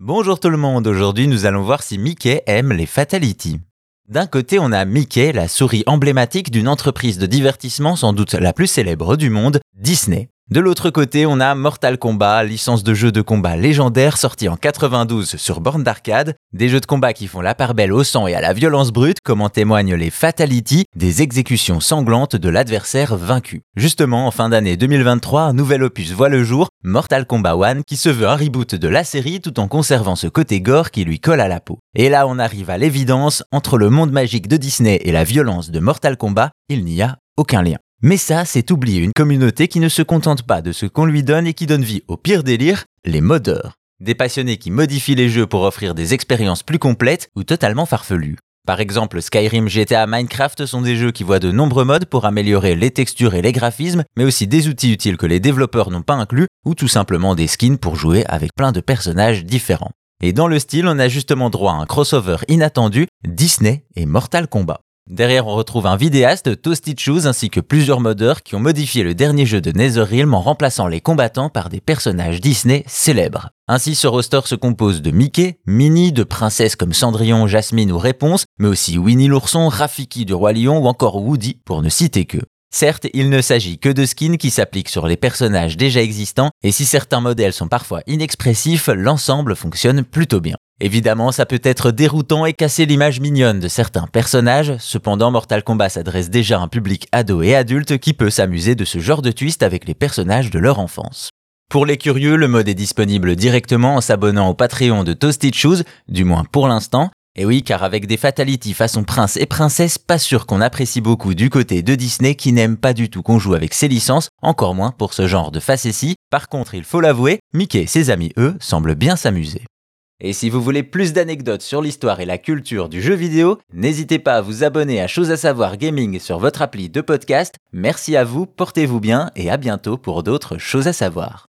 Bonjour tout le monde, aujourd'hui nous allons voir si Mickey aime les fatalities. D'un côté, on a Mickey, la souris emblématique d'une entreprise de divertissement sans doute la plus célèbre du monde, Disney. De l'autre côté, on a Mortal Kombat, licence de jeu de combat légendaire sorti en 92 sur borne d'arcade, des jeux de combat qui font la part belle au sang et à la violence brute, comme en témoignent les fatalities, des exécutions sanglantes de l'adversaire vaincu. Justement, en fin d'année 2023, un nouvel opus voit le jour, Mortal Kombat 1, qui se veut un reboot de la série tout en conservant ce côté gore qui lui colle à la peau. Et là, on arrive à l'évidence, entre le monde magique de Disney et la violence de Mortal Kombat, il n'y a aucun lien. Mais ça, c'est oublier une communauté qui ne se contente pas de ce qu'on lui donne et qui donne vie au pire délire, les modeurs. Des passionnés qui modifient les jeux pour offrir des expériences plus complètes ou totalement farfelues. Par exemple, Skyrim, GTA, Minecraft sont des jeux qui voient de nombreux modes pour améliorer les textures et les graphismes, mais aussi des outils utiles que les développeurs n'ont pas inclus, ou tout simplement des skins pour jouer avec plein de personnages différents. Et dans le style, on a justement droit à un crossover inattendu, Disney et Mortal Kombat. Derrière, on retrouve un vidéaste, Toasty Shoes, ainsi que plusieurs modeurs qui ont modifié le dernier jeu de Netherrealm en remplaçant les combattants par des personnages Disney célèbres. Ainsi, ce roster se compose de Mickey, Minnie, de princesses comme Cendrillon, Jasmine ou Réponse, mais aussi Winnie l'ourson, Rafiki du Roi Lion ou encore Woody, pour ne citer que. Certes, il ne s'agit que de skins qui s'appliquent sur les personnages déjà existants, et si certains modèles sont parfois inexpressifs, l'ensemble fonctionne plutôt bien. Évidemment, ça peut être déroutant et casser l'image mignonne de certains personnages, cependant Mortal Kombat s'adresse déjà à un public ado et adulte qui peut s'amuser de ce genre de twist avec les personnages de leur enfance. Pour les curieux, le mode est disponible directement en s'abonnant au Patreon de Toasted Shoes, du moins pour l'instant. Et oui, car avec des fatalities façon prince et princesse, pas sûr qu'on apprécie beaucoup du côté de Disney qui n'aime pas du tout qu'on joue avec ses licences, encore moins pour ce genre de facéties. Par contre, il faut l'avouer, Mickey et ses amis, eux, semblent bien s'amuser. Et si vous voulez plus d'anecdotes sur l'histoire et la culture du jeu vidéo, n'hésitez pas à vous abonner à Chose à savoir gaming sur votre appli de podcast. Merci à vous, portez-vous bien et à bientôt pour d'autres choses à savoir.